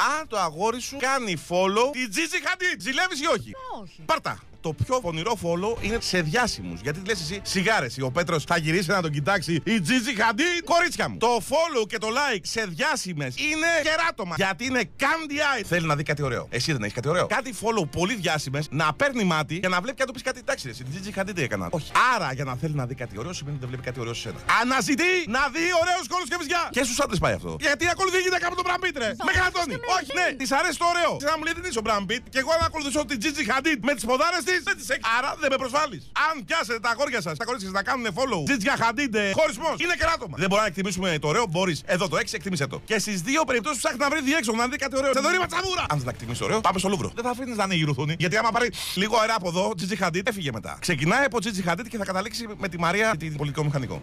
Αν το αγόρι σου κάνει follow τη Gigi Hadid, ζηλεύεις ή όχι; όχι. Πάρτα. Το πιο πονηρό follow είναι σε διάσημους. Γιατί λες εσύ, σιγάρες. Ο Πέτρος θα γυρίσει να τον κοιτάξει. Η Gigi Hadid, κορίτσια μου. Το follow και το like σε διάσημες είναι κεράτομα. Γιατί είναι candy eye. Θέλει να δει κάτι ωραίο. Εσύ δεν έχεις κάτι ωραίο. Κάτι follow πολύ διάσημες να παίρνει μάτι και να βλέπει και να του πεις κάτι. Εντάξει, ρε, εσύ, η Gigi Hadid τι έκανα. Όχι. Άρα για να θέλει να δει κάτι ωραίο σημαίνει ότι δεν βλέπει κάτι ωραίο σε σένα. Αναζητεί να δει ωραίους κόλους και βυζιά. Και στους άντρες πάει αυτό. Γιατί ακολουθεί γυναίκα από τον Μπραμπίτ, ρε. Με γρατώνει. Όχι, ναι, της αρέσει το ωραίο. Τι να μου λέτε τι είσαι ο Μπραμπίτ και εγώ να ακολουθήσω την Gigi Hadid με τις ποδάρες της δεν τι έχει. Άρα δεν με προσβάλλει. Αν πιάσετε τα αγόρια σας, τα κορίτσια σας να κάνουν follow, Gigi Hadid, ε, χωρισμός, είναι κράτομα. Δεν μπορούμε να εκτιμήσουμε το ωραίο, μπορείς. Εδώ το 6 εκτιμήσε το. Και στις δύο περιπτώσεις ψάχνει να βρει διέξοδο να δει κάτι ωραίο. Σε δωρή ματσαβούρα. Αν δεν τα εκτιμήσει ωραίο, πάμε στο Λούβρο. Δεν θα αφήνεις να είναι η ρουθούνη. Γιατί άμα πάρει λίγο αέρα από εδώ, Gigi Hadid έφυγε μετά. Ξεκινάει από Gigi Hadid και θα καταλήξει με τη Μαρία την πολιτικό μηχανικό.